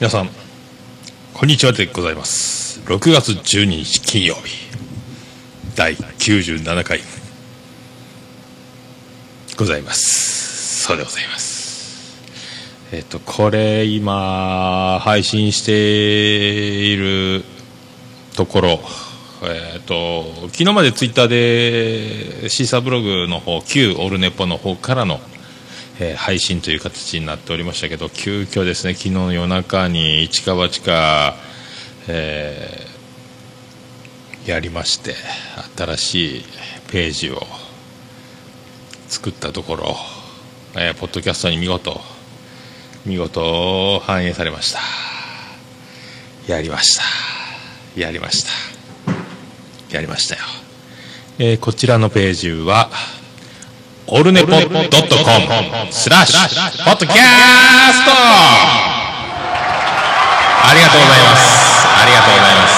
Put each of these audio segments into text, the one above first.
皆さんこんにちはでございます。6月12日金曜日第97回ございます。そうでございます。えっとこれ今配信しているところえっと昨日までツイッターでシーサーブログの方旧オルネポの方からのえー、配信という形になっておりましたけど急遽ですね昨日の夜中に一か八か、えー、やりまして新しいページを作ったところ、えー、ポッドキャストに見事見事反映されました。やりました。やりました。やりましたよ、えー、こちらのページはオルネポドットコムスラッシュポッドキャスト。ありがとうございます。ありがとうございます。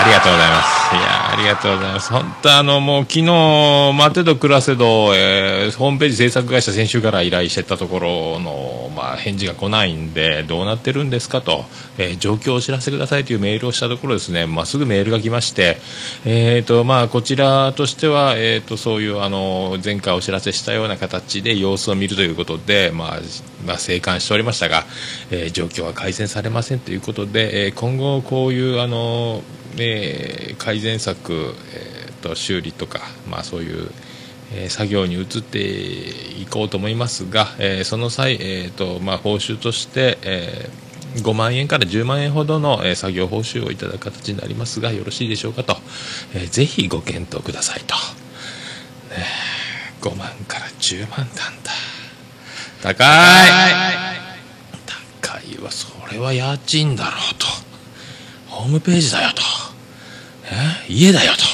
ありがとうございます。やありがとうございます。本当あの、もう昨日、待てど暮らせど、えー、ホームページ制作会社先週から依頼してたところの、まあ、返事が来ないんで、どうなってるんですかと、えー、状況をお知らせくださいというメールをしたところですね、まあ、すぐメールが来まして、えーと、まあ、こちらとしては、えーと、そういう、あの、前回お知らせしたような形で様子を見るということで、まあ、まあ、静観しておりましたが、え、状況は改善されませんということで、え、今後こういう、あの、えー、改善策、えーと、修理とか、まあ、そういう、えー、作業に移っていこうと思いますが、えー、その際、えーとまあ、報酬として、えー、5万円から10万円ほどの、えー、作業報酬をいただく形になりますがよろしいでしょうかと、えー、ぜひご検討くださいと、ね、5万から10万なんだ。高い。高いわ。それは家賃だろうとホームページだよと。え？家だよと。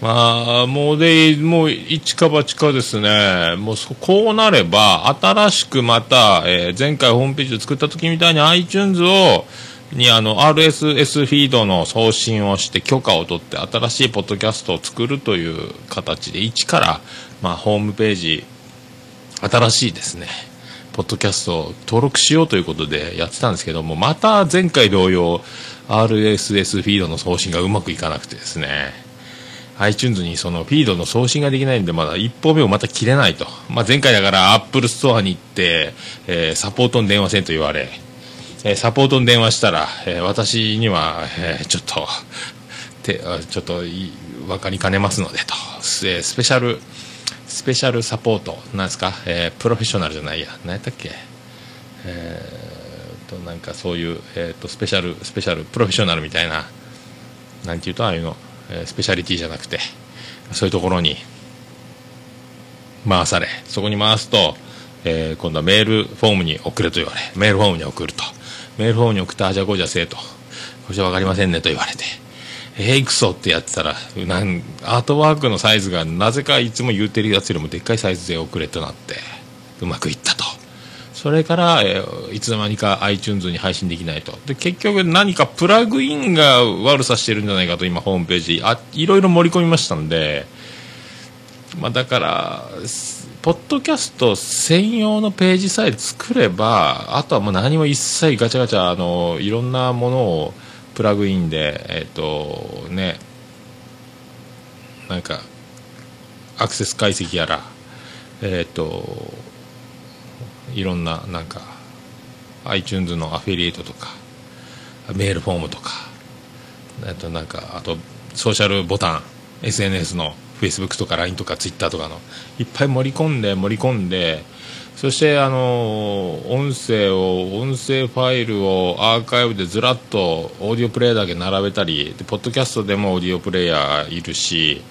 まあ、もうで、もう一か八かですね、もうこうなれば、新しくまた、えー、前回ホームページを作った時みたいに iTunes を、にあの RSS フィードの送信をして許可を取って新しいポッドキャストを作るという形で一から、まあ、ホームページ新しいですねポッドキャストを登録しようということでやってたんですけどもまた前回同様 RSS フィードの送信がうまくいかなくてですね。iTunes にそのフィードの送信ができないんでまだ一歩目をまた切れないと、まあ、前回だから Apple ストアに行って、えー、サポートに電話せんと言われ、えー、サポートに電話したら、えー、私には、えちょっとてちょっと分かりかねますのでと、えスペシャルスペシャルサポートなんですか、えプロフェッショナルじゃないや。何やったっけ？えーとなんかそういう、えーと、スペシャルスペシャルプロフェッショナルみたいななんていうとああいうの、えー、スペシャリティじゃなくてそういうところに回されそこに回すと、えー、今度はメールフォームに送れと言われメールフォームに送ると。メールフォームに送ったあじゃこじゃせえと。これじゃ分かりませんねと言われて。えー、クソってやってたらなんアートワークのサイズがなぜかいつも言うてるやつよりもでっかいサイズで送れとなってうまくいったと。それから、えー、いつの間にか iTunes に配信できないと。で、結局何かプラグインが悪さしてるんじゃないかと今ホームページ、あ、いろいろ盛り込みましたんで、まあだから、ポッドキャスト専用のページさえ作れば、あとはもう何も一切ガチャガチャ、あの、いろんなものをプラグインで、えっ、ー、と、ね、なんか、アクセス解析やら、えっ、ー、と、いろんななんか iTunes のアフィリエイトとかメールフォームとかあとなんかあとソーシャルボタン SNS の Facebook とか LINE とか Twitter とかのいっぱい盛り込んで盛り込んでそしてあの音声を音声ファイルをアーカイブでずらっとオーディオプレイヤーだけ並べたりでポッドキャストでもオーディオプレイヤーいるし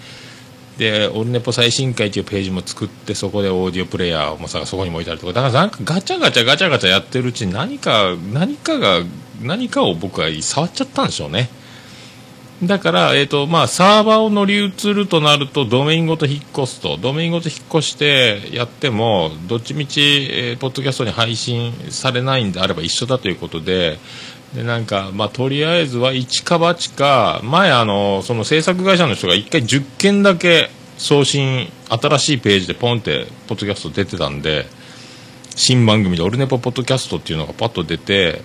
でオルネポ最新回というページも作ってそこでオーディオプレイヤーもさそこにも置いたりとか。だからなんかガチャガチャガチャガチャやってるうちに何か何かが何かを僕は触っちゃったんでしょうね。だから、えーとまあ、サーバーを乗り移るとなるとドメインごと引っ越すと。ドメインごと引っ越してやってもどっちみち、えー、ポッドキャストに配信されないんであれば一緒だということででなんか、まあ、とりあえずは一か八か前あのその制作会社の人が1回10件だけ送信新しいページでポンってポッドキャスト出てたんで新番組で「オルネポポッドキャスト」っていうのがパッと出て、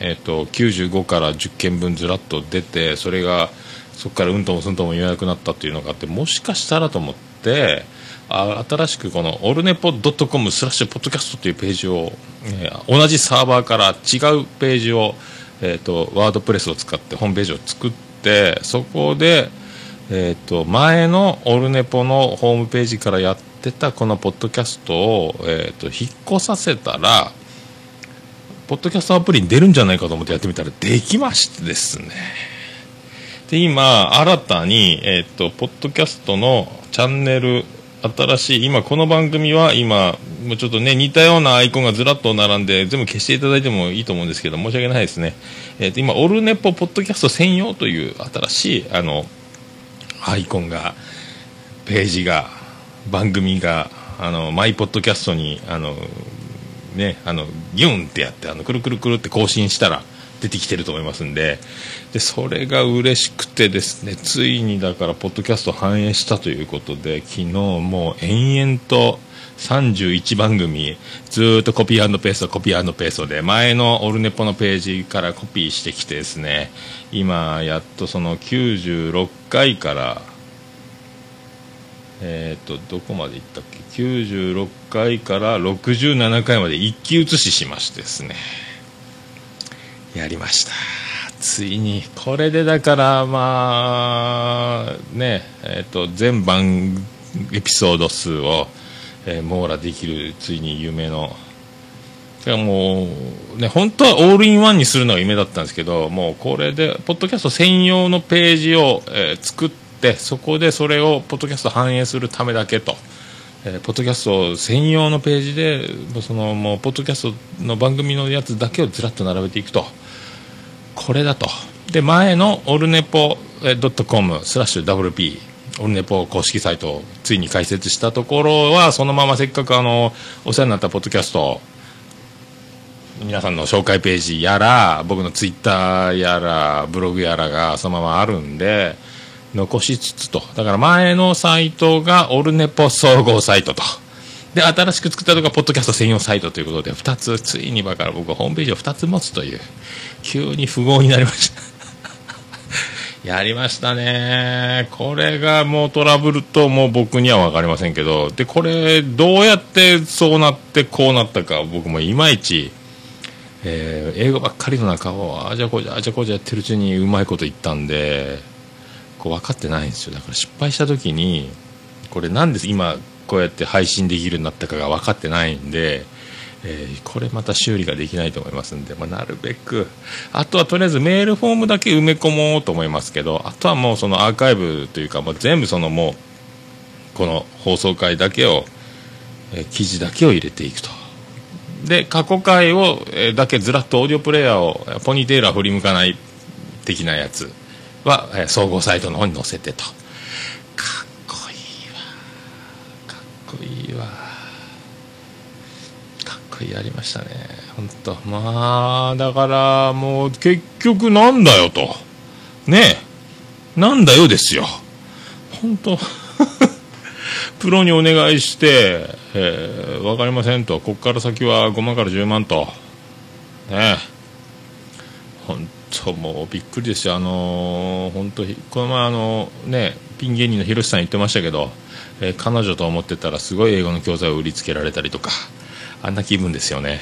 えーと、95から10件分ずらっと出てそれがそこからうんともすんとも言えなくなったっていうのがあってもしかしたらと思ってあ新しくこのオルネポドットコムスラッシュポッドキャストというページを、えー、同じサーバーから違うページを、えーと、ワードプレスを使ってホームページを作ってそこで、えーと、前のオルネポのホームページからやってたこのポッドキャストを、えーと、引っ越させたらポッドキャストアプリに出るんじゃないかと思ってやってみたらできましてですね。で今新たに、えー、とポッドキャストのチャンネル新しい、今この番組は今、もうちょっとね、似たようなアイコンがずらっと並んで、全部消していただいてもいいと思うんですけど、申し訳ないですね。えっ、ー、と、今、オルネポポッドキャスト専用という新しい、あの、アイコンが、ページが、番組が、あの、マイポッドキャストに、あの、ね、あの、ギュンってやって、あの、くるくるくるって更新したら、出てきてると思いますんで。でそれが嬉しくてですねついにだからポッドキャスト反映したということで昨日もう延々と31番組ずっとコピーペーストコピーペーストで前のオルネポのページからコピーしてきてですね今やっとその96回からえっ、ー、とどこまでいったっけ？96回から67回まで一気写ししましてですね。やりましたついにこれでだからまあねえっ、と全番エピソード数を、えー、網羅できるついに夢のもうね本当はオールインワンにするのが夢だったんですけどもうこれでポッドキャスト専用のページを、えー、作ってそこでそれをポッドキャスト反映するためだけと。えー、ポッドキャスト専用のページでそのもうポッドキャストの番組のやつだけをずらっと並べていくと。これだと。で前のオルネポドットコムスラッシュ WP オルネポ公式サイトをついに開設したところはそのまませっかくあのお世話になったポッドキャスト皆さんの紹介ページやら僕のツイッターやらブログやらがそのままあるんで残しつつと。だから前のサイトがオルネポ総合サイトと。で新しく作ったのがポッドキャスト専用サイトということで2つついにばから僕はホームページを2つ持つという急に富豪になりました。やりましたね。これがもうトラブルともう僕には分かりませんけどでこれどうやってそうなってこうなったか僕もいまいち、えー、英語ばっかりの中をあじゃこうじゃあじゃこうじゃやってるうちにうまいこと言ったんでこう分かってないんですよ。だから失敗した時にこれなんです今こうやって配信できるようになったかが分かってないんで、えー、これまた修理ができないと思いますんで、まあ、なるべくあとはとりあえずメールフォームだけ埋め込もうと思いますけどあとはもうそのアーカイブというかもう全部そのもうこの放送回だけを、えー、記事だけを入れていくと。で過去回を、えー、だけずらっとオーディオプレーヤーをポニーテールは振り向かない的なやつ。は、え、総合サイトの方に載せてと。かっこ。いいわ。かっこいいやりましたね。本当まあだからもう結局なんだよと。ねえ。なんだよですよ。本当 プロにお願いして、えー、分かりませんと。ここから先は5万から10万と。ねえ。もうびっくりですよ。あのー、本当この前あのねピン芸人の広瀬さん言ってましたけどえー、彼女と思ってたらすごい英語の教材を売りつけられたりとかあんな気分ですよね。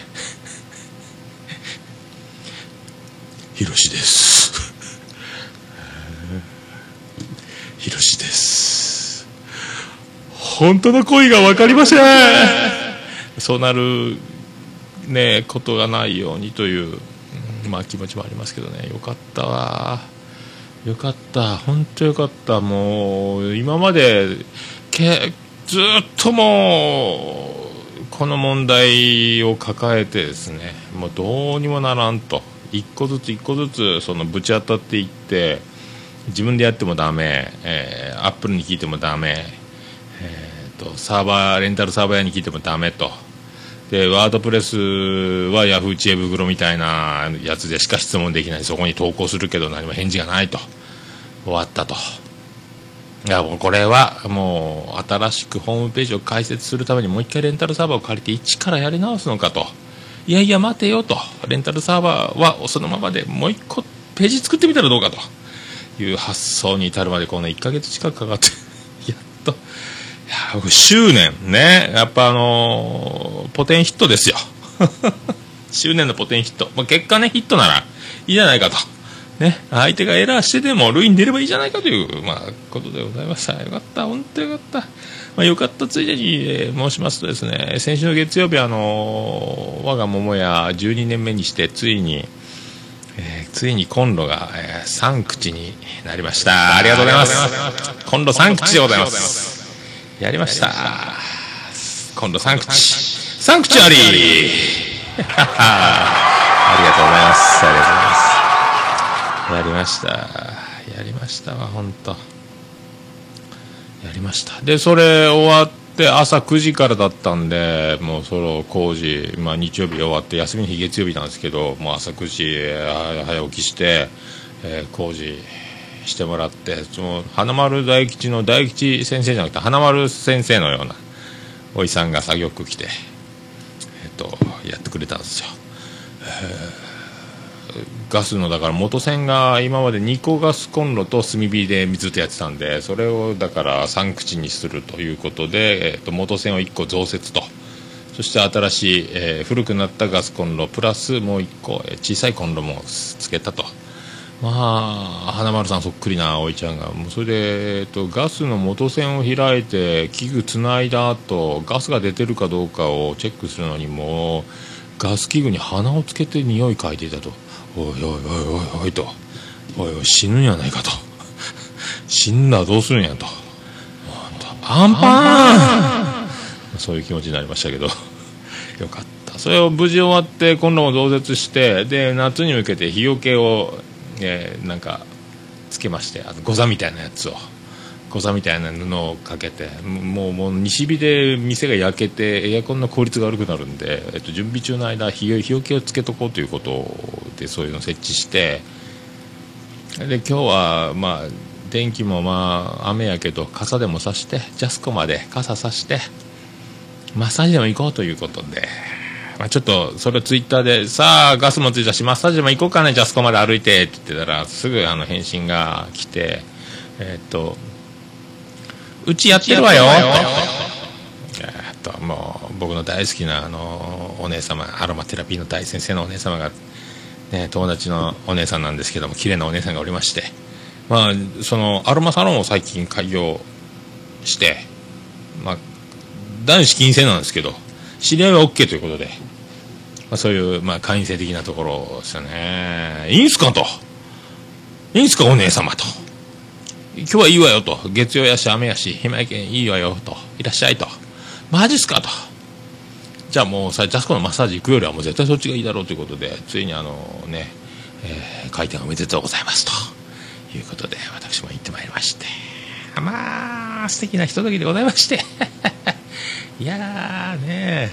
ひろしです。ひろしです。本当の恋が分かりません。そうなるねことがないようにという、まあ気持ちもありますけどね。よかったわ。よかった。本当よかった。もう今までけずっともうこの問題を抱えてですねもうどうにもならんと。一個ずつ一個ずつそのぶち当たっていって自分でやってもダメ、えー、アップルに聞いてもダメ、えーと、サーバーレンタルサーバー屋に聞いてもダメと。でワードプレスはヤフー知恵袋みたいなやつでしか質問できない。そこに投稿するけど何も返事がないと。終わったと。いやもうこれはもう新しくホームページを開設するためにもう一回レンタルサーバーを借りて一からやり直すのかと。いやいや待てよと。レンタルサーバーはそのままでもう一個ページ作ってみたらどうかと。いう発想に至るまでこの1ヶ月近くかかって。や執念ねやっぱあのー、ポテンヒットですよ 執念のポテンヒット、まあ、結果ねヒットならいいじゃないかとね、相手がエラーしてでも塁に出ればいいじゃないかという、まあ、ことでございました。よかった、本当よかった。まあ、よかったついでに、えー、申しますとですね、先週の月曜日、あのー、我が桃屋12年目にして、ついに、えー、ついにコンロが、えー、3口になりました。ありがとうございます。コンロ3口でございます。やりました。コンロ3口。3口ありありがとうございます。ありがとうございます。やりましたやりましたわ本当やりましたでそれ終わって朝9時からだったんでもうその工事、まあ、日曜日終わって休みの日月曜日なんですけどもう朝9時早起きして、えー、工事してもらってその花丸大吉の大吉先生じゃなくて花丸先生のようなおじさんが作業服着て、えっと、やってくれたんですよ。えーガスのだから元栓が今まで2個ガスコンロと炭火でずっとやってたんでそれをだから3口にするということで、えー、と元栓を1個増設とそして新しい、えー、古くなったガスコンロプラスもう1個、えー、小さいコンロもつけたとまあ花丸さんそっくりな葵ちゃんが。もうそれで、えーと、ガスの元栓を開いて器具つないだ後ガスが出てるかどうかをチェックするのにもガス器具に鼻をつけて匂い嗅いでいたと。おいおいおいおいおいと。おいおい死ぬんやないかと。死んだらどうするんやとアンパン。そういう気持ちになりましたけど。よかった。それを無事終わって今度も増設してで夏に向けて日よけを、えー、なんかつけましてあとゴザみたいなやつを。ゴザみたいな布をかけてもうもう西日で店が焼けてエアコンの効率が悪くなるんで、えっと、準備中の間日よけをつけとこうということでそういうのを設置してで今日はまあ電気もまあ雨やけど傘でもさしてジャスコまで傘さしてマッサージでも行こうということで、まあ、ちょっとそれをツイッターでさあガスもついたしマッサージも行こうかねジャスコまで歩いてって言ってたらすぐあの返信が来てえっとうちやってるわよ。えっともう僕の大好きなあのお姉様アロマテラピーの大先生のお姉様が、ね、友達のお姉さんなんですけども綺麗なお姉さんがおりまして、まあ、そのアロマサロンを最近開業して、まあ、男子禁制なんですけど知り合いは OK ということで、まあ、そういう、まあ、会員制的なところですよね。いいんすかと。いいんすかお姉様と。今日はいいわよと。月曜やし雨やし暇やけんいいわよと。いらっしゃいと。マジっすかと。じゃあもうさジャスコのマッサージ行くよりはもう絶対そっちがいいだろうということでついにあのね、えー、開店おめでとうございますと。いうことで私も行ってまいりまして。まあ素敵なひとときでございまして。いやーね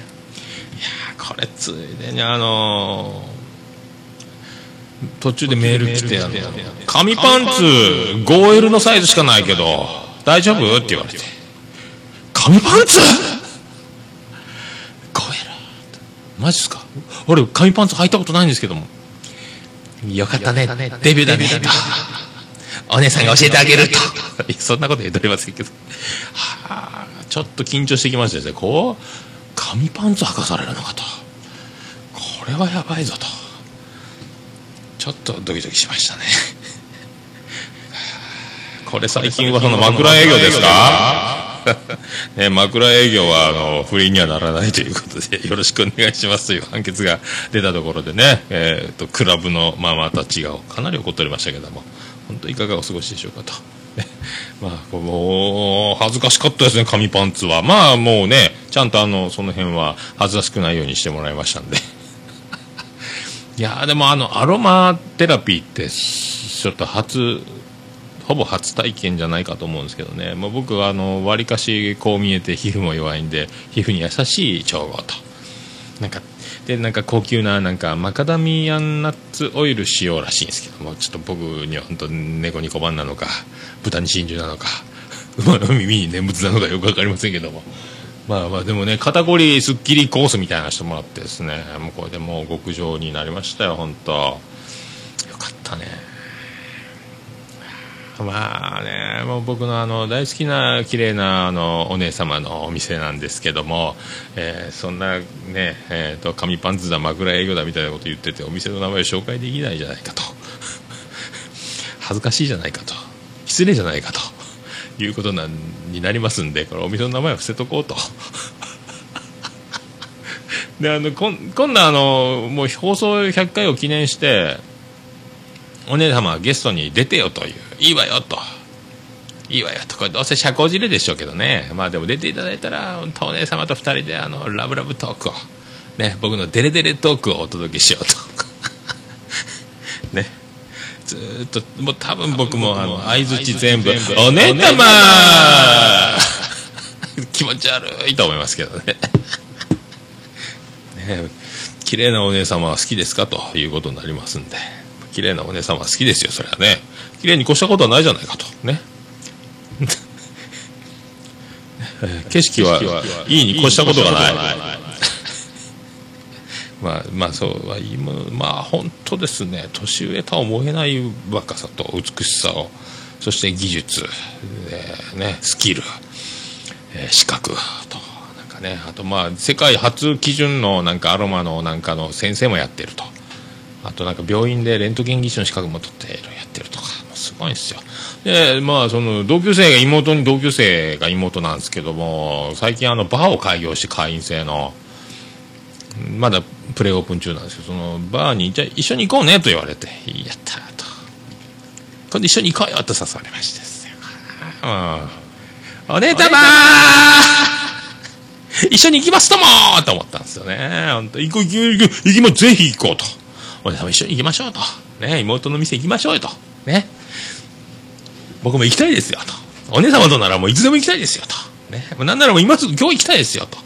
いやこれついでにあのー途中でメール来て紙パンツ 5L のサイズしかないけど大丈夫？って言われて。紙パンツ？5L マジっすか？俺紙パンツ履いたことないんですけども。よかったね。デビューだね。とお姉さんが教えてあげると。そんなこと言っておりませんけど。はあちょっと緊張してきましたねこう紙パンツ履かされるのかと。これはやばいぞと。ちょっとドキドキしましたね。これ最近はその枕営業ですか？ね、枕営業はあの不倫にはならないということでよろしくお願いしますという判決が出たところでね、えーと、クラブの、まあ、また違うかなり怒っておりましたけども本当いかがお過ごしでしょうかと。まあ、もう恥ずかしかったですね紙パンツは。まあもうねちゃんとあのその辺は恥ずかしくないようにしてもらいましたんで。いやでもあのアロマテラピーってちょっと初ほぼ初体験じゃないかと思うんですけどね、まあ、僕はわりかしこう見えて皮膚も弱いんで皮膚に優しい調合と。なんかでなんか高級ななんかマカダミアンナッツオイル使用らしいんですけどもちょっと僕には本当猫に小判なのか豚に真珠なのか 馬の耳に念仏なのかよく分かりませんけども。まあまあでもね肩こりすっきりコースみたいなしてもらってですねもうこれでもう極上になりましたよ本当。よかったね。まあね、もう僕のあの大好きな綺麗なあなお姉様のお店なんですけども、えー、そんなね、えーと、紙パンツだ枕営業だみたいなこと言っててお店の名前を紹介できないじゃないかと。恥ずかしいじゃないかと。失礼じゃないかと。いうことなになりますんでこれお店の名前を伏せとこうと。であのこん今度あのもう放送100回を記念してお姉様はゲストに出てよという。いいわよと。いいわよと。これどうせ社交辞令でしょうけどね。まあでも出ていただいたらお姉様と2人であのラブラブトークを。ね僕のデレデレトークをお届けしようと。ね。ずっともう多分僕もあの相づち全部「お姉様!」気持ち悪いと思いますけどね。ね。綺麗なお姉様は好きですか？ということになりますんで綺麗なお姉様は好きですよそれはね。綺麗に越したことはないじゃないかと。ね。景色はいいに越したことがない。まあまあそうは今まあ本当ですね。年上とは思えない若さと美しさを。そして技術、えー、ね、スキル、えー、資格。となんかね。あとまあ世界初基準のなんかアロマのなんかの先生もやってるとあとなんか病院でレントゲン技師の資格も取ってやってるとかすごいんですよ。でまあその同級生が妹に同級生が妹なんですけども最近あのバーを開業して会員制のまだプレオープン中なんですけどそのバーにじゃ一緒に行こうねと言われてやったと。今度一緒に行こうよと誘われましてですよ、うん、お姉様 一緒に行きますともと思ったんですよね。本当行こう行こう行こう行きまぜひ行こうとお姉様一緒に行きましょうと。ね妹の店行きましょうよと。ね。僕も行きたいですよと。お姉様とならもういつでも行きたいですよと。ね。なんならもう今すぐ今日行きたいですよと。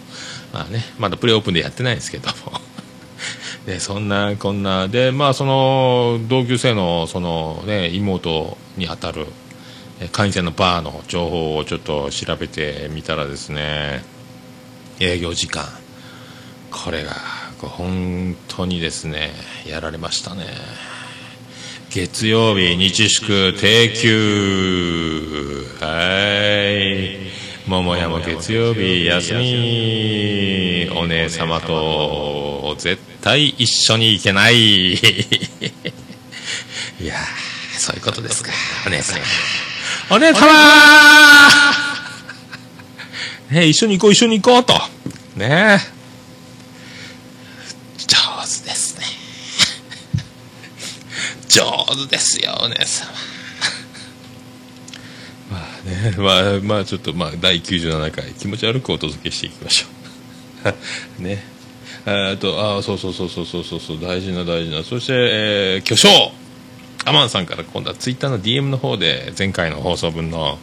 まあねまだプレオープンでやってないんですけども。で そんなこんな。でまあその同級生のそのね妹にあたる会員制のバーの情報をちょっと調べてみたらですね営業時間。これが本当にですねやられましたね。月曜日日祝定休。はい。桃屋も月曜日休み。お姉様と絶対一緒に行けない。いやそういうことですか。お姉さんお姉様。ね一緒に行こう一緒に行こうと。ね上手ですね上手ですよお姉様ねまあまあちょっとまあ第97回気持ち悪くお届けしていきましょう。ね。えっとあそうそうそうそうそうそうそう。大事な大事なそして、えー、巨匠アマンさんから今度はツイッターの DM の方で前回の放送分の、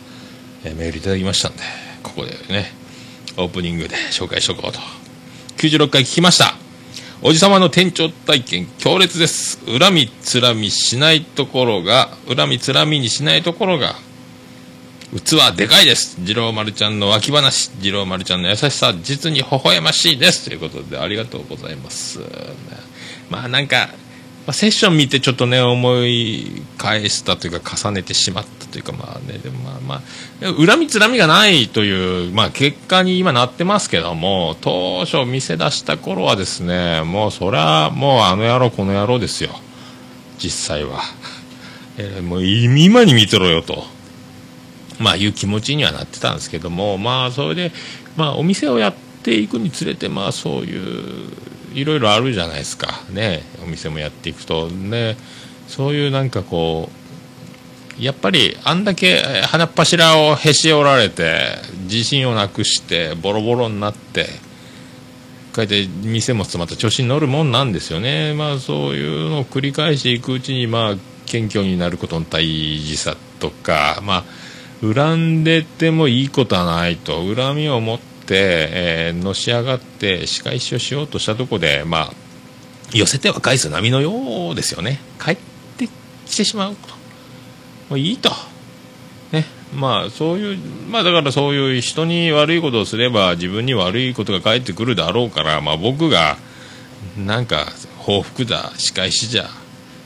えー、メールいただきましたんでここでねオープニングで紹介しとこうと。96回聞きました。おじさまの店長体験強烈です。恨みつらみしないところが恨みつらみにしないところが器でかいです。二郎丸ちゃんの脇話。二郎丸ちゃんの優しさ実に微笑ましいです。ということでありがとうございます。まあなんか、あ、セッション見てちょっとね思い返したというか重ねてしまったというかまあねでもまあまあ恨みつらみがないという、まあ、結果に今なってますけども当初店出した頃はですねもうそりゃもうあの野郎この野郎ですよ。実際は、え、もう今に見てろよと。まあいう気持ちにはなってたんですけどもまあそれで、まあ、お店をやっていくにつれてまあそういういろいろあるじゃないですか。ね。お店もやっていくと。ね。そういうなんかこうやっぱりあんだけ鼻っ柱をへし折られて自信をなくしてボロボロになってこうやって店もまった調子に乗るもんなんですよね。まあそういうのを繰り返していくうちにまあ謙虚になることの大事さとかまあ恨んでてもいいことはないと。恨みを持って、えー、のし上がって仕返しをしようとしたとこでまあ寄せては返す波のようですよね。帰ってきてしまうと。もういいと。ね。まあそういうまあだからそういう人に悪いことをすれば自分に悪いことが返ってくるだろうからまあ僕がなんか報復だ仕返しじゃ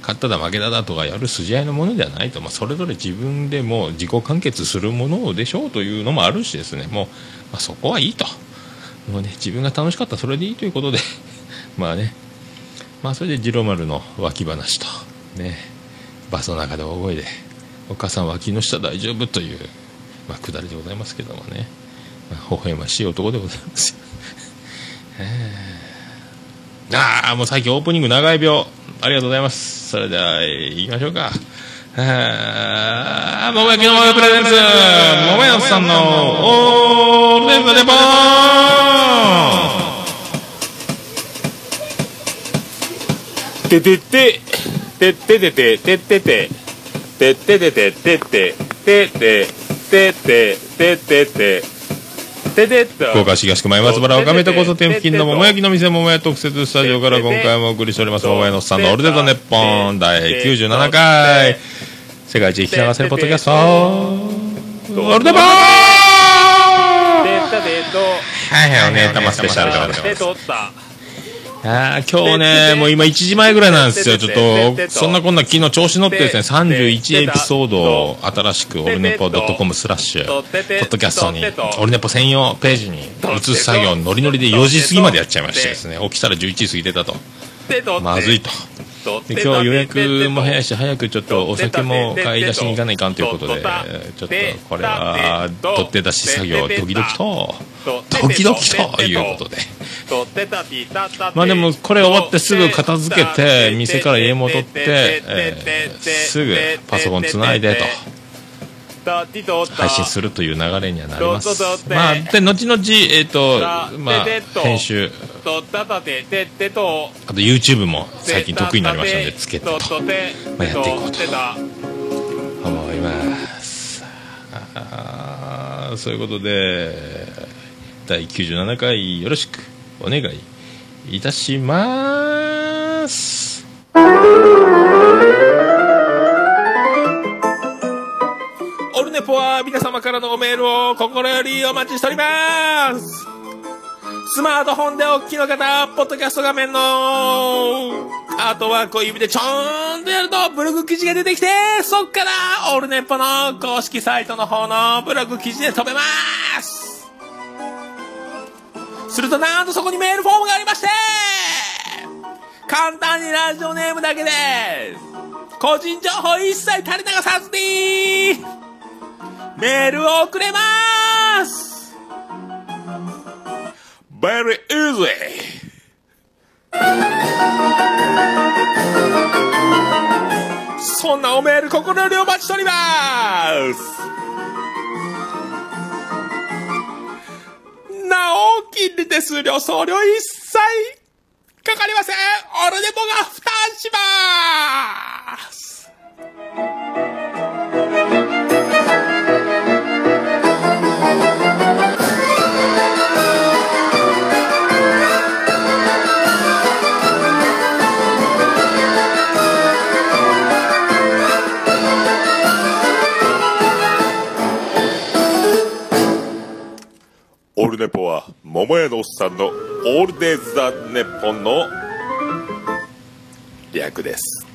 勝っただ負けただとかやる筋合いのものではないと、まあ、それぞれ自分でも自己完結するものでしょうというのもあるしですね。もう、まあ、そこはいいと。もう、ね、自分が楽しかったらそれでいいということで。まあね。まあそれで次郎丸の脇話と。ね。バスの中で大声でお母さん脇の下大丈夫という、まあ、くだりでございますけどもね、まあ、微笑ましい男でございますよ。ああもう最近オープニング長い秒ありがとうございます。それでは行きましょうか。えー、桃焼きのプレゼンツ、桃屋さんのオールデンズデポーててて、てててて、ててて、てててて、てて、てて、てて、ててて、福岡市東てて松原てててててて付近のててきの店てて特設スタジオから今回もお送りしております。てててててさんのてててててててててててて回世界一生き流せるポッドキャストオルデポンはいはいおねたまスペシャルでございますあ今日ね、もう今1時前ぐらいなんですよ。ちょっと、そんなこんな昨日調子乗ってですね、31エピソードを新しくオルネポ .com スラッシュ、ポッドキャストに、オルネポ専用ページに移す作業ノリノリで4時過ぎまでやっちゃいましてですね、起きたら11時過ぎてたと。まずいと。で今日予約も早いし早くちょっとお酒も買い出しに行かないかんということでちょっとこれは取って出し作業ドキドキとドキドキということでまあでもこれ終わってすぐ片付けて店から家戻って、え、すぐパソコンつないでと。配信するという流れにはなります。まあ、で、後々、えっ、ー、と、まあ、編集、あと YouTube も最近得意になりましたので、つけてと、まあ、やっていこうと思います。あそういうことで、第97回よろしくお願いいたします。は皆様からのメールを心よりお待ちしております。スマートフォンでお聞きの方、ポッドキャスト画面のアートワークを指でちょーんとやるとブログ記事が出てきて、そっからオールネポの公式サイトの方のブログ記事で飛べます。するとなんとそこにメールフォームがありまして簡単にラジオネームだけで個人情報一切垂れ流さずにメールをくれます !Very easy! そんなおメール心よりお待ちしておりますなお、金利手数料送料一切かかりませんオルネポが負担しますオールネポは桃屋のおっさんのオールデイズ・ザ・ネポンの略です。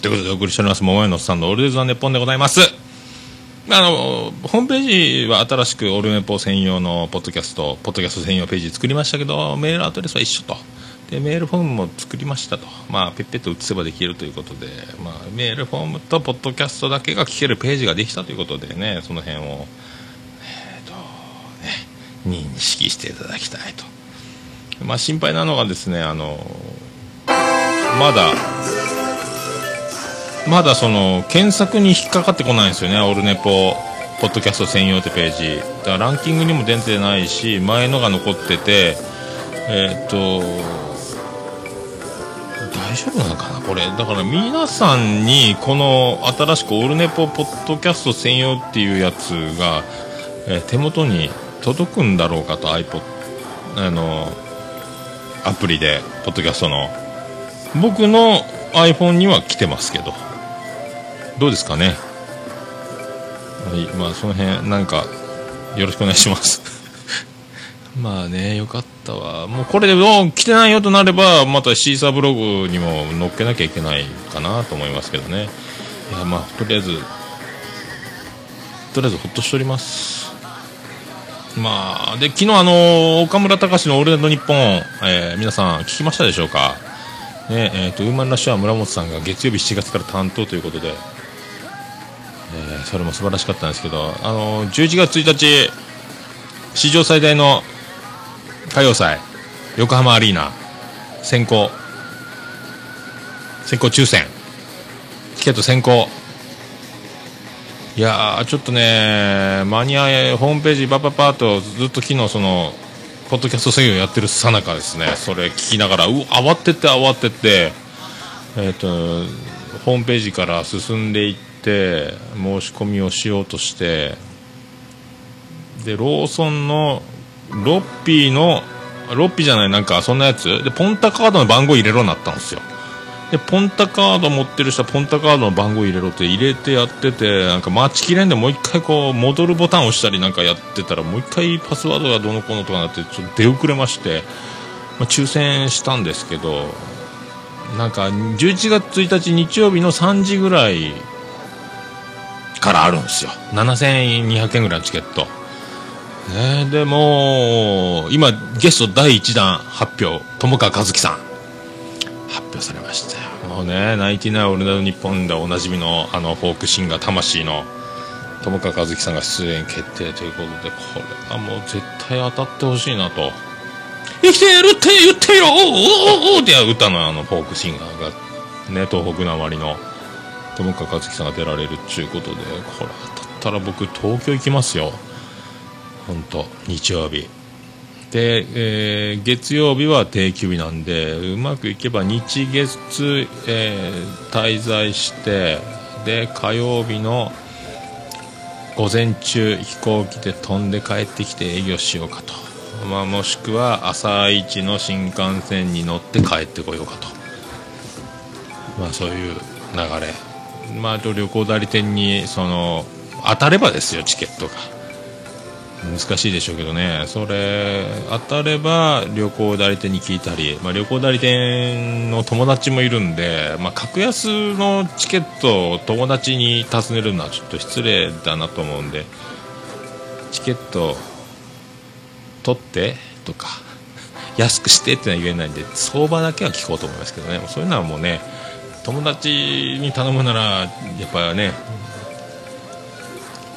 ということでお送りしております。桃屋のおっさんのオールデイズ・ザ・ネポンでございます。あのホームページは新しくオールネポ専用のポッドキャストポッドキャスト専用ページ作りましたけどメールアドレスは一緒と。でメールフォームも作りましたと、まあ、ペッペッと移せばできるということで、まあ、メールフォームとポッドキャストだけが聞けるページができたということでねその辺を認識していただきたいと、まあ、心配なのがですねあのまだまだその検索に引っかかってこないんですよねオルネポポッドキャスト専用ってページ。だからランキングにも出てないし前のが残っててえー、っと大丈夫なのかなこれ。だから皆さんにこの新しくオルネポポッドキャスト専用っていうやつが、えー、手元に届くんだろうかと iPod あのアプリでポッドキャストの。僕の iPhone には来てますけど。どうですかね？はいまあその辺なんかよろしくお願いします。まあねよかったわ。もうこれでどう来てないよとなればまたシーサーブログにも載っけなきゃいけないかなと思いますけどね。いやまあとりあえずとりあえずほっとしております。まあで昨日あの岡村隆史の「オールナイトニッポン」えー皆さん聞きましたでしょうか？ねえー、とウーマンラッシュは村本さんが月曜日7月から担当ということで、えーそれも素晴らしかったんですけど、あの11月1日史上最大の歌謡祭横浜アリーナ先行先行抽選。チケット先行。いやーちょっとね間に合いホームページパパパーとずっと昨日そのポッドキャスト制御やってるさなかですね。それ聞きながらう慌てて慌てて。えっ、とホームページから進んでいって申し込みをしようとして。でローソンのロッピーのロッピーじゃないなんかそんなやつ？でポンタカードの番号入れろになったんですよ。でポンタカード持ってる人はポンタカードの番号入れろって入れてやっててなんか待ちきれんでもう一回こう戻るボタン押したりなんかやってたらもう一回パスワードがどのこのとかなってちょっと出遅れまして、まあ、抽選したんですけどなんか11月1日日曜日の3時ぐらいからあるんですよ。7200円ぐらいのチケット。ね、でも今ゲスト第1弾発表友川一樹さん。発表されましたよもうね「ナイティナイオールナイトニッポン」でおなじみのあのフォークシンガー魂の友川一樹さんが出演決定ということでこれはもう絶対当たってほしいなと。生きてやるって言ってよおおおおって歌のあのフォークシンガーがね東北なまりの友川一樹さんが出られるっちゅうことでこれ当たったら僕東京行きますよ本当日曜日で、えー月曜日は定休日なんでうまくいけば日月、えー滞在してで火曜日の午前中飛行機で飛んで帰ってきて営業しようかと、まあ、もしくは朝一の新幹線に乗って帰ってこようかと。まあそういう流れ。まあと旅行代理店にその当たればですよチケットが。難しいでしょうけどね。それ当たれば旅行代理店に聞いたり、まあ、旅行代理店の友達もいるんで、まあ、格安のチケットを友達に尋ねるのはちょっと失礼だなと思うんでチケット取ってとか 安くしてってのは言えないんで相場だけは聞こうと思いますけどね。そういうのはもうね友達に頼むならやっぱりね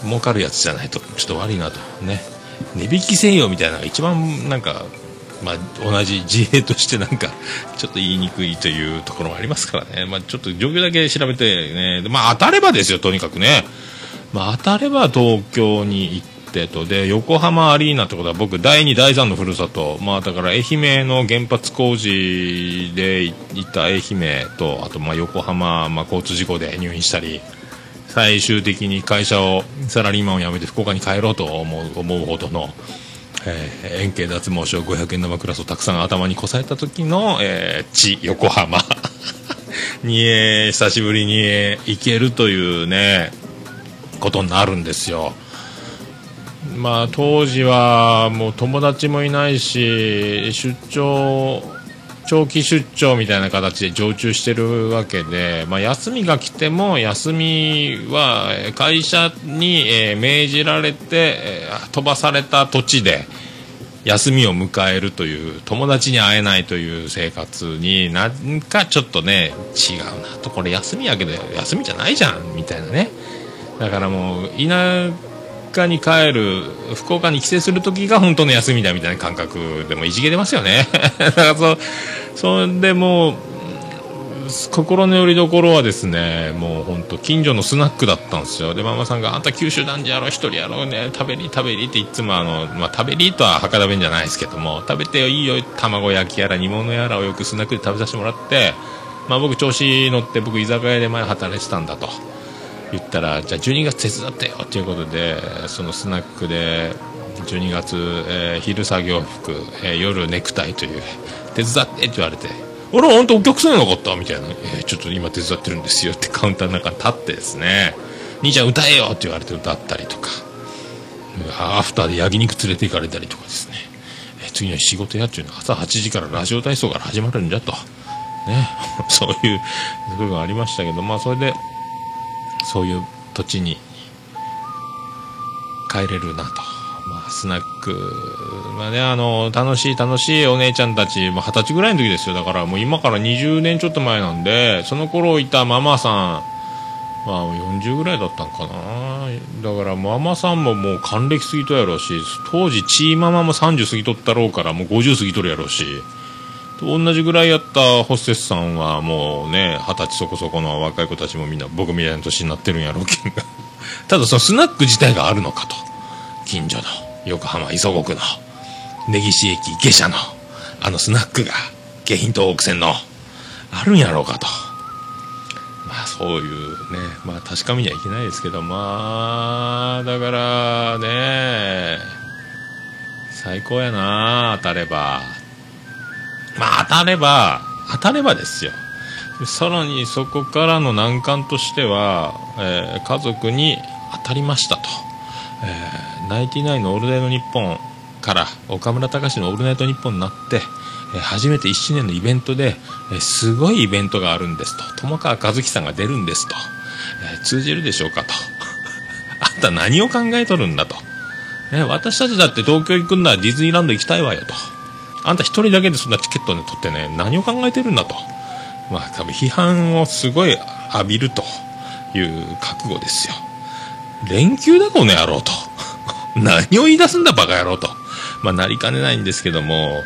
儲かるやつじゃないとちょっと悪いなと。ね。値引きせよみたいなのが一番なんか、まあ、同じ自衛としてなんか ちょっと言いにくいというところもありますからね、まあ、ちょっと状況だけ調べてね、まあ、当たればですよとにかくね、まあ、当たれば東京に行ってと。で横浜アリーナってことは僕第2第3のふるさと、まあ、だから愛媛の原発工事でいた愛媛とあとまあ横浜、まあ、交通事故で入院したり最終的に会社をサラリーマンを辞めて福岡に帰ろうと思う思うほどの、えー円形脱毛症500円玉クラスをたくさん頭にこさえた時の、えー地横浜に、えー久しぶりに、えー行けるというねことになるんですよ。まあ当時はもう友達もいないし出張長期出張みたいな形で常駐してるわけで、まあ、休みが来ても休みは会社に、命じられて、飛ばされた土地で休みを迎えるという友達に会えないという生活になんかちょっとね違うなと。これ休みやけど休みじゃないじゃんみたいなね。だからもう田舎に帰る福岡に帰省する時が本当の休みだみたいな感覚でもいじけてますよね。だからそうそれでもう心の拠り所はですねもう本当近所のスナックだったんですよ。でママさんが「あんた九州男児やろ？一人やろうね。食べり食べり」っていつもあの、まあ、食べりとは博多弁じゃないですけども食べていいよ。卵焼きやら煮物やらをよくスナックで食べさせてもらって、まあ、僕調子乗って僕居酒屋で前働いてたんだと。言ったらじゃあ12月手伝ってよということでそのスナックで12月、えー昼作業服、えー夜ネクタイという手伝ってって言われて「あらあんたお客さんやなかった?」みたいな、えーちょっと今手伝ってるんですよ」ってカウンターの中に立ってですね。兄ちゃん歌えよって言われて歌ったりとか。アフターで焼肉連れて行かれたりとかですね、え次の仕事やっちゅうの朝8時からラジオ体操から始まるんじゃと。ね。そういう部分ありましたけどまあそれでそういう土地に帰れるなと。まあ、スナック、まあね、あの、楽しい楽しいお姉ちゃんたち、まあ、20歳ぐらいの時ですよ。だからもう今から20年ちょっと前なんで、その頃いたママさん、まあ40ぐらいだったんかな。だからママさんももう還暦過ぎとやろうし、当時チーママも30過ぎとったろうからもう50過ぎとるやろうし、と同じぐらいやったホステスさんはもうね、二十歳そこそこの若い子たちもみんな僕みたいな年になってるんやろうけんが。ただそのスナック自体があるのかと。近所の横浜磯子区の根岸駅下車のあのスナックが京浜東北線のあるんやろうかと。まあそういうね、まあ確かめにはいけないですけど、まあ、だからね、最高やな当たれば。まあ当たれば、当たればですよ。さらにそこからの難関としては、えー、家族に当たりましたと。えー、ナイティナイのオールナイトニッポンから岡村隆史のオールナイトニッポンになって、え、初めて1周年のイベントで、え、すごいイベントがあるんですと。友川一樹さんが出るんですと。え通じるでしょうかと。あんた何を考えとるんだと。ね、私たちだって東京行くんだらディズニーランド行きたいわよと。あんた一人だけでそんなチケットで取ってね、何を考えてるんだと。まあ多分批判をすごい浴びるという覚悟ですよ。連休だこの野郎と。何を言い出すんだバカ野郎と。まあなりかねないんですけども、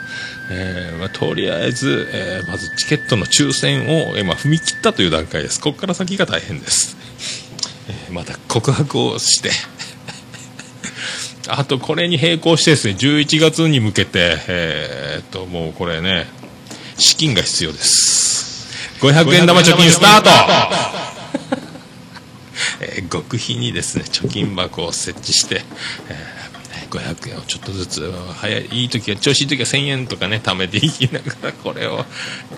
えーまあ、とりあえず、えー、まずチケットの抽選を、えーまあ、踏み切ったという段階です。ここから先が大変です。えー、また告白をしてあとこれに並行してですね、11月に向けて、えー、っと、もうこれね、資金が必要です。500円玉貯金スタート。えー、極秘にですね貯金箱を設置して、えー、500円をちょっとずつ早いいい時は調子いい時は1000円とかね貯めていきながらこれを、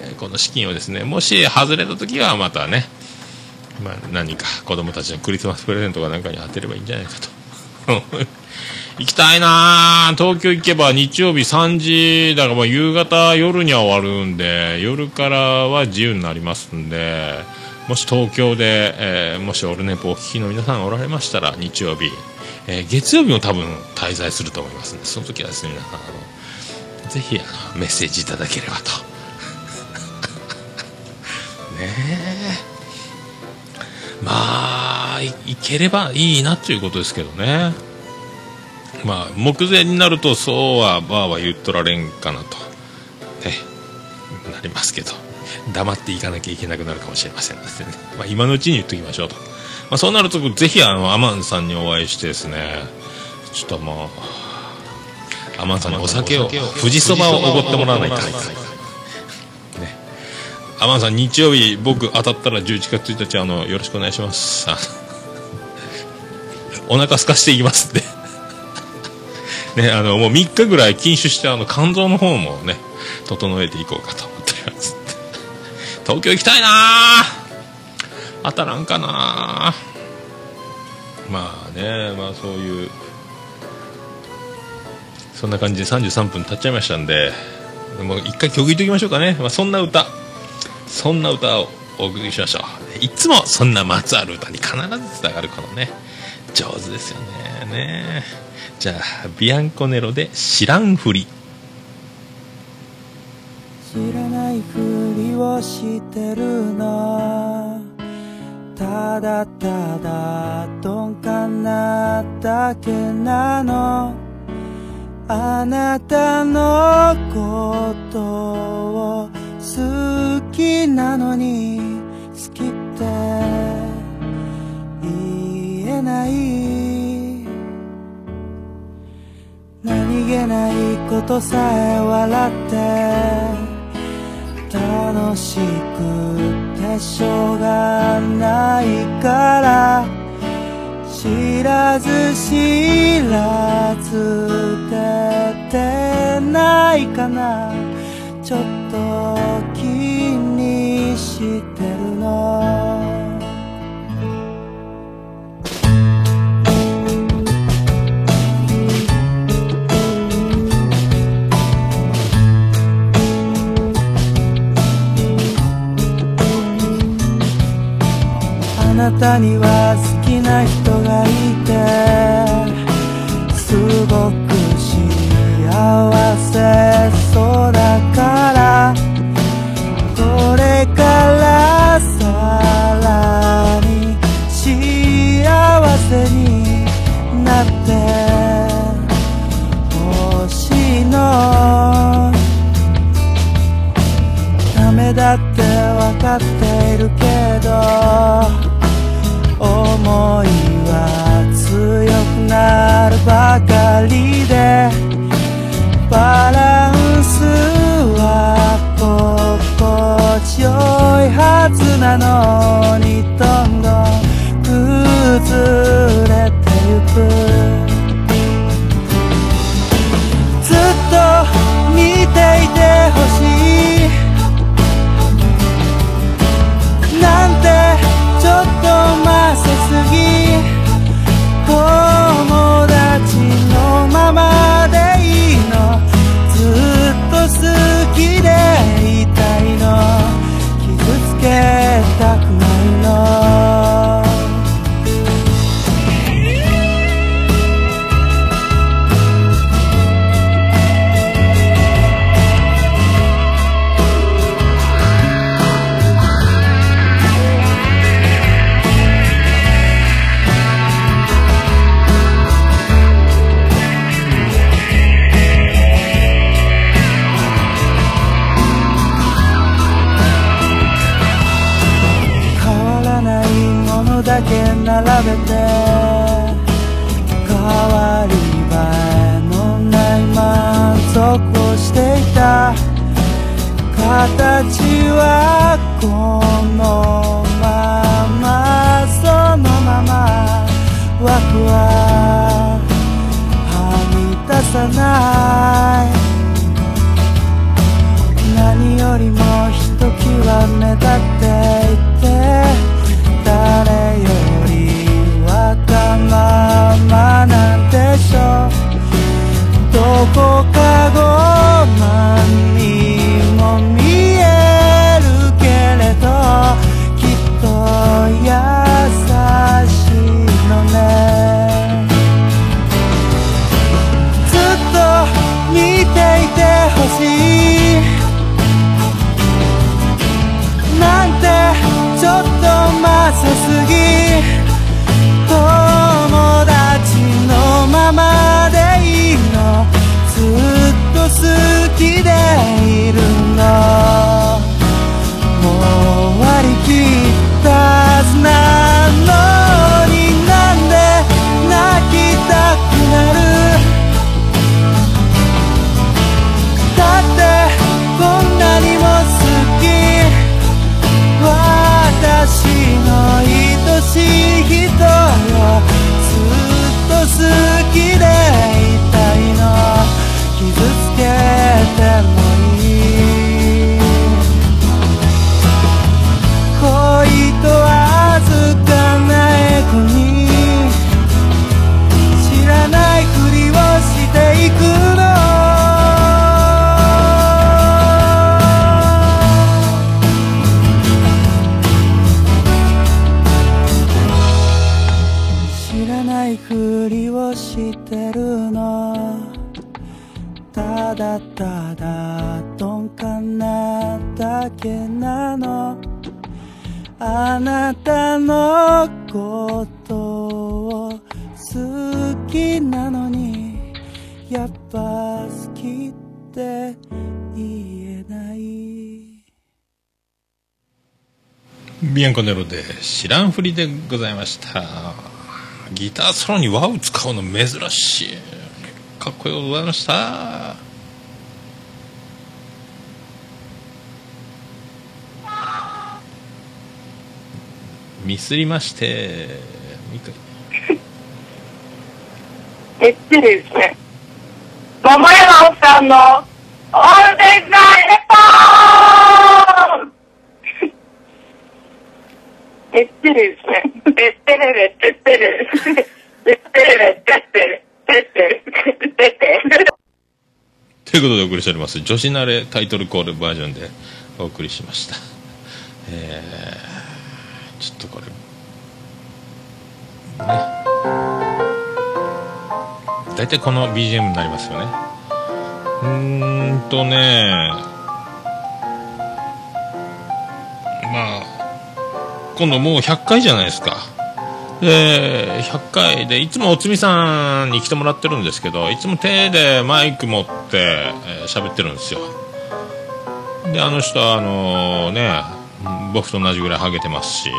えー、この資金をですねもし外れた時はまたね、まあ、何か子供たちのクリスマスプレゼントかなんかに当てればいいんじゃないかと行きたいな。東京行けば日曜日3時だからまあ夕方夜には終わるんで夜からは自由になりますんでもし東京で、えー、もしオルネポお聞きの皆さんおられましたら日曜日、えー、月曜日も多分滞在すると思いますのでその時はですね皆さんあのぜひあのメッセージいただければと。ねえ。まあいければいいなということですけどね。まあ目前になるとそうはバーは言っとられんかなと。ねなりますけど。黙っていかなきゃいけなくなるかもしれません。ですね、まあ、今のうちに言っときましょうと、まあ、そうなるとぜひあのアマンさんにお会いしてですね。ちょっともうアマンさんにお酒を富士そばをおごってもらわないと。ね。アマンさん日曜日僕当たったら11月1日あのよろしくお願いします。お腹空かしていきますんでね、あのもう3日ぐらい禁酒してあの肝臓の方もね整えていこうかと思っております。東京行きたいな当たらんかなまあねまあそういうそんな感じで33分経っちゃいましたんでもう一回曲いときましょうかね、まあ、そんな歌。そんな歌をお送りしましょう。いつもそんなまつわる歌に必ず伝わるこのね上手ですよね。ねじゃあビアンコネロで知らんふり。知らないふりをしてるのただただ鈍感なだけなの。あなたのことを好きなのに好きって。ない何気ないことさえ笑って楽しくてしょうがないから知らず知らず出てないかな。ちょっと気にしてるの。なたには好きな人がいてすごく幸せそうだからこれからさらに幸せになってほしいのダメだって分かっているけどしいなんてちょっとまさすぎ。友達のままでいいの。ずっと好きで。ビアンコネロで知らんふりでございました。ギターソロに和を使うの珍しい。かっこよくございました。ミスりまして。えってですね、桃山さんのオールデイズ・ザ・レポーンえってですね、えってれれってってれ、えってれれってってれ、てってれ、てってれ。ということでお送りしております女子慣れタイトルコールバージョンでお送りしました。えー、ちょっとこれ。ね。大体この BGM になりますよね。うーんとね。今度もう100回じゃないですか。で100回。でいつもおつみさんに来てもらってるんですけどいつも手でマイク持ってえー喋、ってるんですよ。であの人はあのね僕と同じぐらいハゲてますし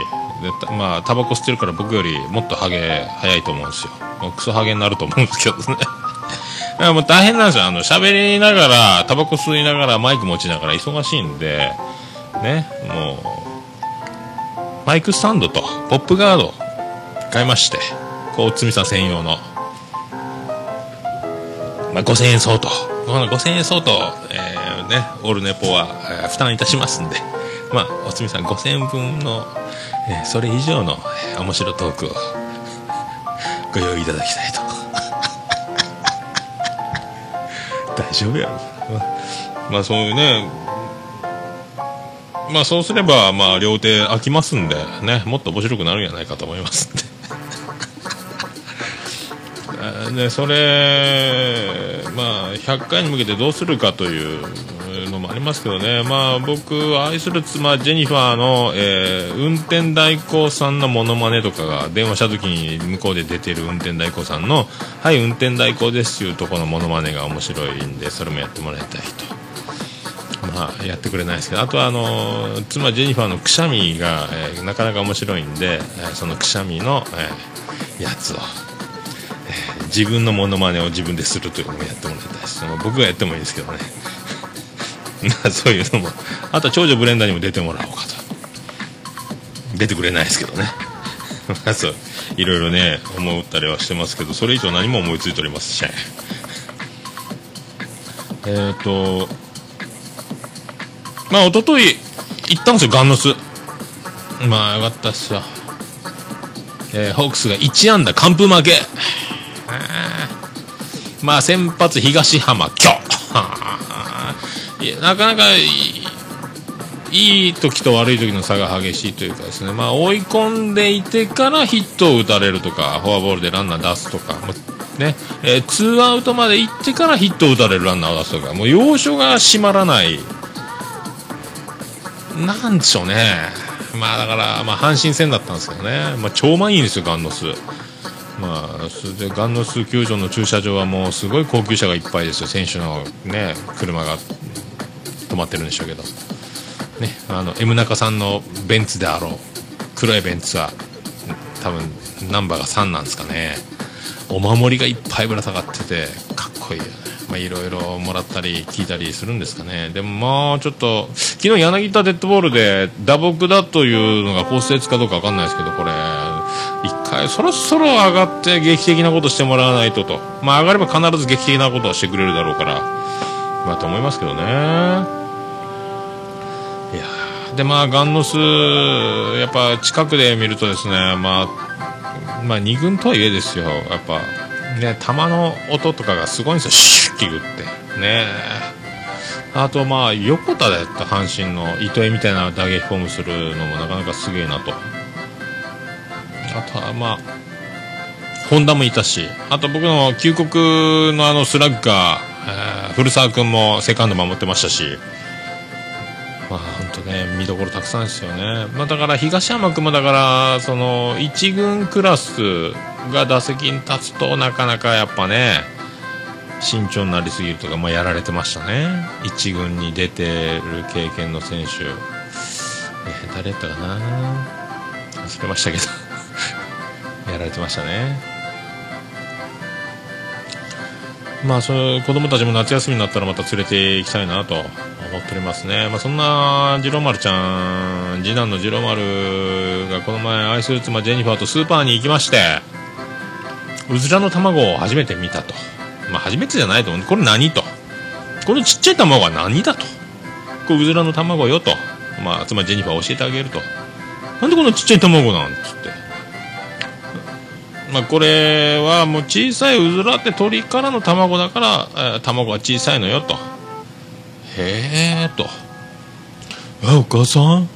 でまあタバコ吸ってるから僕よりもっとハゲ早いと思うんですよ。もうクソハゲになると思うんですけどね。だからもう大変なんですよ。あの喋りながらタバコ吸いながらマイク持ちながら忙しいんでねもうマイクスタンドとポップガード買いましてこうつみさん専用の、まあ、5000円相当。この5000円相当、えーね、オルネポは、えー負担いたしますんで、まあ、おつみさん5000円分の、えーそれ以上の、えー面白トークを ご用意いただきたいと。大丈夫やろ。まあそういうねまあそうすればまあ両手空きますんでねもっと面白くなるんじゃないかと思いますんで でそれまあ100回に向けてどうするかというのもありますけどねまあ僕愛する妻ジェニファーの、えー運転代行さんのモノマネとかが電話した時に向こうで出てる運転代行さんの「はい運転代行です」っていうところのモノマネが面白いんでそれもやってもらいたいと。まあ、やってくれないですけどあとはあの妻ジェニファーのくしゃみが、えーなかなか面白いんで、えーそのくしゃみの、えーやつを、え自分のモノマネを自分でするというのもやってもらいたいしその僕がやってもいいですけどね。そういうのも。あとは長女ブレンダーにも出てもらおうかと。出てくれないですけどね。まあそう。いろいろね思ったりはしてますけどそれ以上何も思いついておりますしえっ、とまあ、一昨日行ったんですよ、ガンノス。まあ、よかったっすよ。えーホークスが1安打完封負け。まあ、先発東浜、今日。いやなかなかいい、いい時と悪い時の差が激しいというかですね、まあ、追い込んでいてからヒットを打たれるとか、フォアボールでランナー出すとか、もね、えーツーアウトまで行ってからヒットを打たれるランナーを出すとか、もう要所が締まらない。なんでしょうね。まあだから、まあ阪神戦だったんですけどね。まあ超満員ですよ、ガンノス。まあ、それでガンノス球場の駐車場はもうすごい高級車がいっぱいですよ。選手のね、車が止まってるんでしょうけど。ね、あの、M 中さんのベンツであろう。黒いベンツは、多分、ナンバーが3なんですかね。お守りがいっぱいぶら下がってて、かっこいいよね。まあ、いろいろもらったり聞いたりするんですかね。でもまあ、ちょっと、昨日柳田デッドボールで打撲だというのが骨折かどうかわかんないですけど、これ、一回そろそろ上がって劇的なことしてもらわないとと。まあ上がれば必ず劇的なことはしてくれるだろうから、まあと思いますけどね。いやでまあガンノス、やっぱ近くで見るとですね、まあ、まあ2軍とはいえですよ、やっぱ、ね、球の音とかがすごいんですよ、シュッキグって。ねあとまあ、横田だった阪神の糸江みたいな打撃フォームするのもなかなかすげえなと。あとはまあ、ホンダもいたし、あと僕の旧国のあのスラッガー、えー古澤君もセカンド守ってましたし、まあ本当ね、見どころたくさんですよね。まあだから東山君もだから、その1軍クラスが打席に立つとなかなかやっぱね、慎重になりすぎるとか、まあやられてましたね。1軍に出てる経験の選手。えー誰やったかな忘れましたけど。やられてましたね。まあ、そういう子供たちも夏休みになったらまた連れて行きたいなと思っておりますね。まあ、そんな、次郎丸ちゃん、次男の次郎丸がこの前、愛する妻ジェニファーとスーパーに行きまして、うずらの卵を初めて見たと。まあ、初めてじゃないと思う。これ何と？このちっちゃい卵は何だと？これうずらの卵よと。まあ、妻ジェニファー教えてあげると。なんでこのちっちゃい卵なんつって。まあ、これはもう小さいうずらって鳥からの卵だから、えー卵が小さいのよと。へえと。え、お母さん？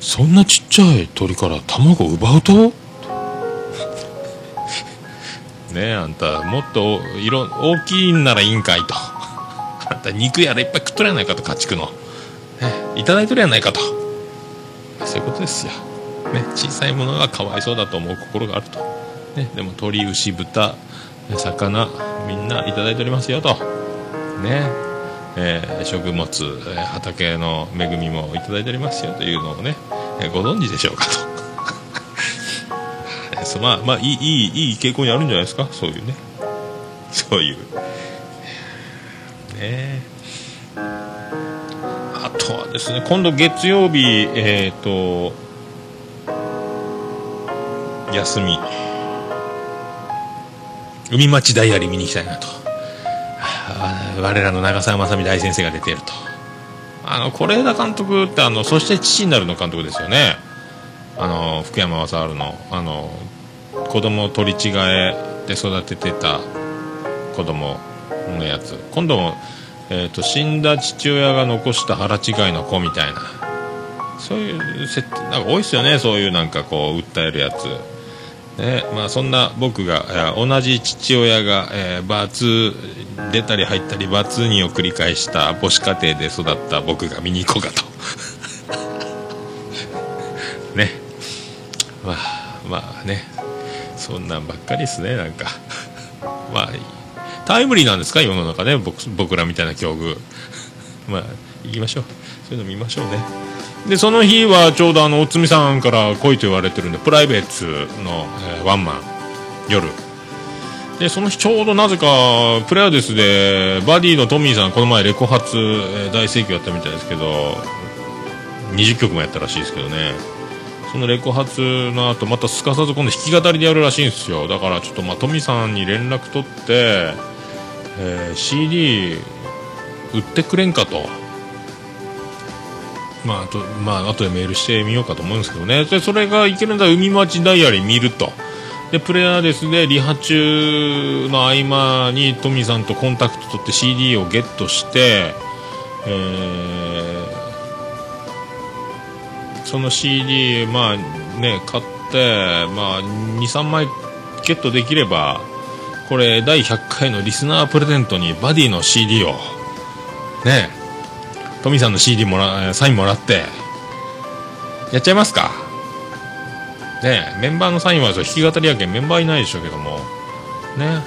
そんなちっちゃい鳥から卵奪うと？ねあんたもっと色大きいんならいいんかいと。あんた肉やらいっぱい食っとるやないかと家畜の、ね、いただいとるやないかと。そういうことですよ、ね、小さいものがかわいそうだと思う心があると、ね、でも鳥牛豚魚みんないただいておりますよと。ねえー、食物、えー、畑の恵みもいただいておりますよというのをね、えー、ご存知でしょうかと。まあまあいいいいいい傾向にあるんじゃないですか？そういうね。そういう。ね。あとはですね今度月曜日えっ、ー、と休み。海町ダイアリー見に行きたいなと。我らの長澤まさみ大先生が出ていると。あの是枝監督ってあのそして父になるの監督ですよね。あの福山雅治のあの子供を取り違えで育ててた子供のやつ。今度も、えーと、死んだ父親が残した腹違いの子みたいな。そういう設定なんか多いですよね。そういうなんかこう訴えるやつ。ねまあ、そんな僕が同じ父親が、えー、バツ出たり入ったりバツ2を繰り返した母子家庭で育った僕が見に行こうかと。ね。まあまあね。そんなんばっかりですねなんか。まあタイムリーなんですか？世の中ね僕僕らみたいな境遇。まあ行きましょう。そういうの見ましょうね。でその日はちょうどあのおつみさんから来いと言われてるんでプライベートの、えー、ワンマン夜。でその日ちょうどなぜかプレアデスでバディのトミーさんこの前レコ発、え、大盛況やったみたいですけど20曲もやったらしいですけどね。そのレコ発の後またすかさず今度弾き語りでやるらしいんですよ。だからちょっとまあトミさんに連絡取って、えー、CD 売ってくれんかと。まああとまあ後でメールしてみようかと思うんですけどね。でそれがいけるんだ。海町ダイアリー見ると。でプレアデスでリハ中の合間にトミさんとコンタクト取って CD をゲットして、えーその CD まあね買ってまあ23枚ゲットできればこれ第100回のリスナープレゼントにバディの CD をねトミーさんの CD もらサインもらってやっちゃいますか。ねメンバーのサインは弾き語りやけんメンバーいないでしょうけどもね。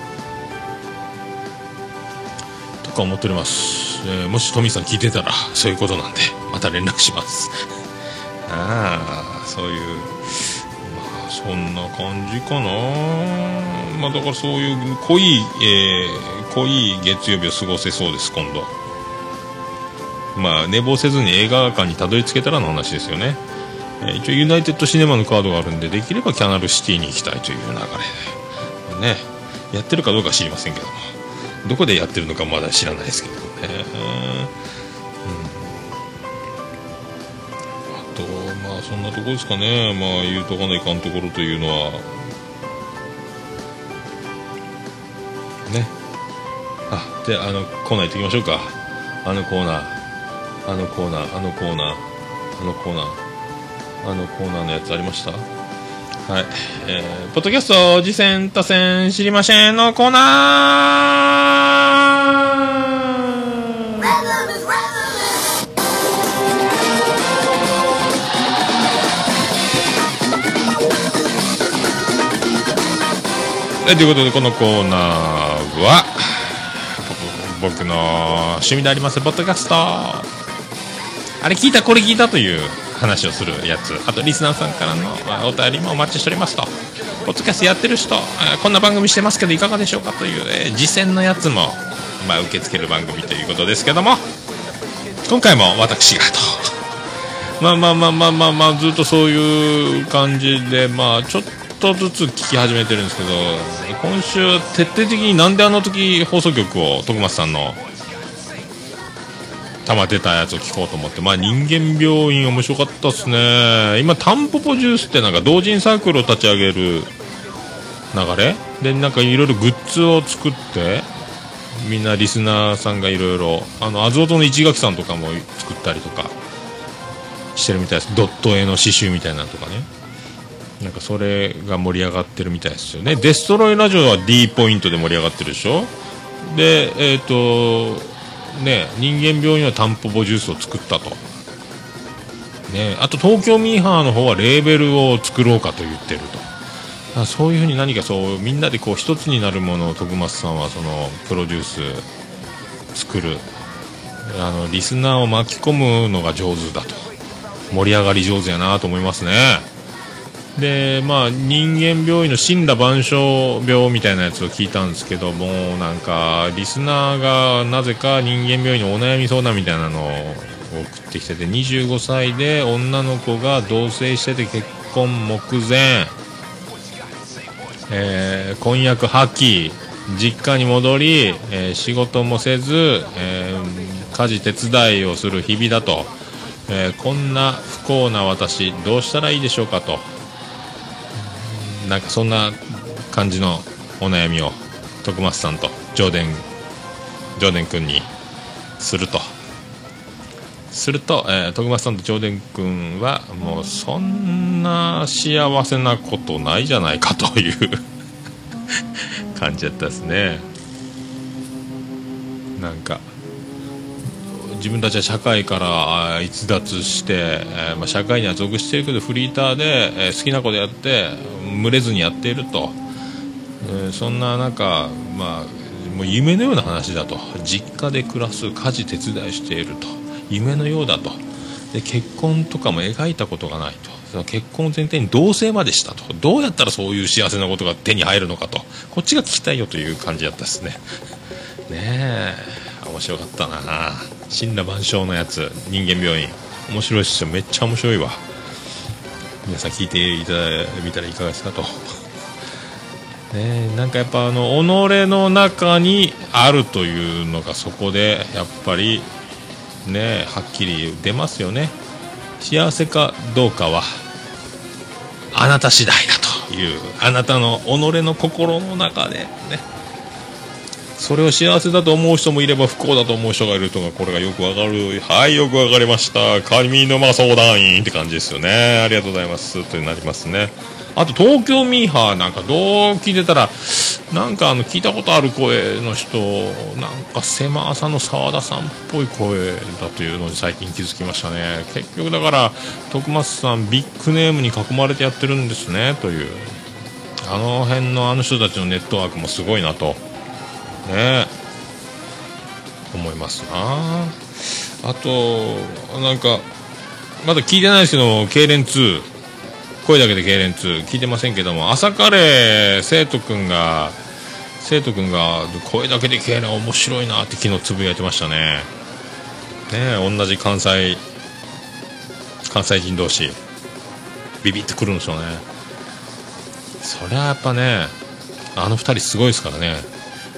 とか思っております、えー、もしトミーさん聞いてたらそういうことなんでまた連絡します。そういうまあそんな感じかな。まあだからそういう濃い、えー、濃い月曜日を過ごせそうです今度。まあ寝坊せずに映画館にたどり着けたらの話ですよね、えー、一応ユナイテッドシネマのカードがあるんでできればキャナルシティに行きたいという流れで。ね。やってるかどうか知りませんけども。どこでやってるのかまだ知らないですけどね。うん。そんなとこですかね、まあ、言うとかないかんところというのは、ね。あ、で、あの、コーナー行ってきましょうか。あのコーナー、あのコーナー、あのコーナー、あのコーナー、あのコーナーのやつありました？はい。えー、ポッドキャスト、次戦、多戦、知りませんのコーナーえということでこのコーナーは僕の趣味でありますポッドキャスト。あれ聞いたこれ聞いたという話をするやつ。あとリスナーさんからのお便りもお待ちしておりますと。ポッドキャストやってる人こんな番組してますけどいかがでしょうか？という、えー、実践のやつも、まあ、受け付ける番組ということですけども。今回も私がと。まあまあまあまあまあまあずっとそういう感じでまあちょっととずつ聞き始めてるんですけど今週徹底的になんであの時放送局を徳松さんの溜まってたやつを聞こうと思ってまあ人間病院面白かったっすね。今タンポポジュースってなんか同人サークルを立ち上げる流れ？でなんかいろいろグッズを作ってみんなリスナーさんがいろいろあのアズオトの市垣さんとかも作ったりとかしてるみたいです。ドット絵の刺繍みたいなのとかね。なんかそれが盛り上がってるみたいですよね。デストロイラジオは D ポイントで盛り上がってるでしょ。でえっ、とね人間病院はタンポポジュースを作ったと。ねあと東京ミーハーの方はレーベルを作ろうかと言ってると。そういうふうに何かそうみんなでこう一つになるものを徳松さんはそのプロデュース作る。あのリスナーを巻き込むのが上手だと。盛り上がり上手やなと思いますね。でまあ人間病院の死んだ万象病みたいなやつを聞いたんですけどもなんかリスナーがなぜか人間病院のお悩み相談みたいなのを送ってきてて25歳で女の子が同棲してて結婚目前。えー婚約破棄。実家に戻り、えー仕事もせず、えー家事手伝いをする日々だと、えこんな不幸な私どうしたらいいでしょうかと。なんかそんな感じのお悩みを徳松さんと上田上田君にすると。すると、えー徳松さんと上田君はもうそんな幸せなことないじゃないかという感じだったですね。なんか自分たちは社会から逸脱して、えーまあ、社会には属しているけどフリーターで、えー好きなことやって群れずにやっていると、えーそんな中、まあ、もう夢のような話だと。実家で暮らす家事手伝いしていると。夢のようだと。で結婚とかも描いたことがないと。その結婚を前提に同棲までしたと。どうやったらそういう幸せなことが手に入るのかと。こっちが聞きたいよという感じだったですね。ねえ面白かったな。死んだ万象のやつ人間病院。面白いっすよ。めっちゃ面白いわ。皆さん聞いていただみたらいかがですかと。ねえなんかやっぱあの己の中にあるというのがそこでやっぱりねはっきり出ますよね。幸せかどうかはあなた次第だというあなたの己の心の中でね。それを幸せだと思う人もいれば不幸だと思う人がいるとかこれがよくわかる。はいよくわかりました。上沼相談員って感じですよね。ありがとうございます。となります。ねあと東京ミーハーなんかどう聞いてたらなんかあの聞いたことある声の人なんか狭さの澤田さんっぽい声だというのに最近気づきましたね。結局だから徳松さんビッグネームに囲まれてやってるんですねという。あの辺のあの人たちのネットワークもすごいなと。ね。思いますな。あとなんかまだ聞いてないですけど痙攣2声だけで痙攣2聞いてませんけども朝カレー生徒くんが生徒くんが声だけで痙攣面白いなって昨日つぶやいてましたね。ね同じ関西関西人同士。ビビってくるんでしょうね。そりゃやっぱねあの二人すごいですからね。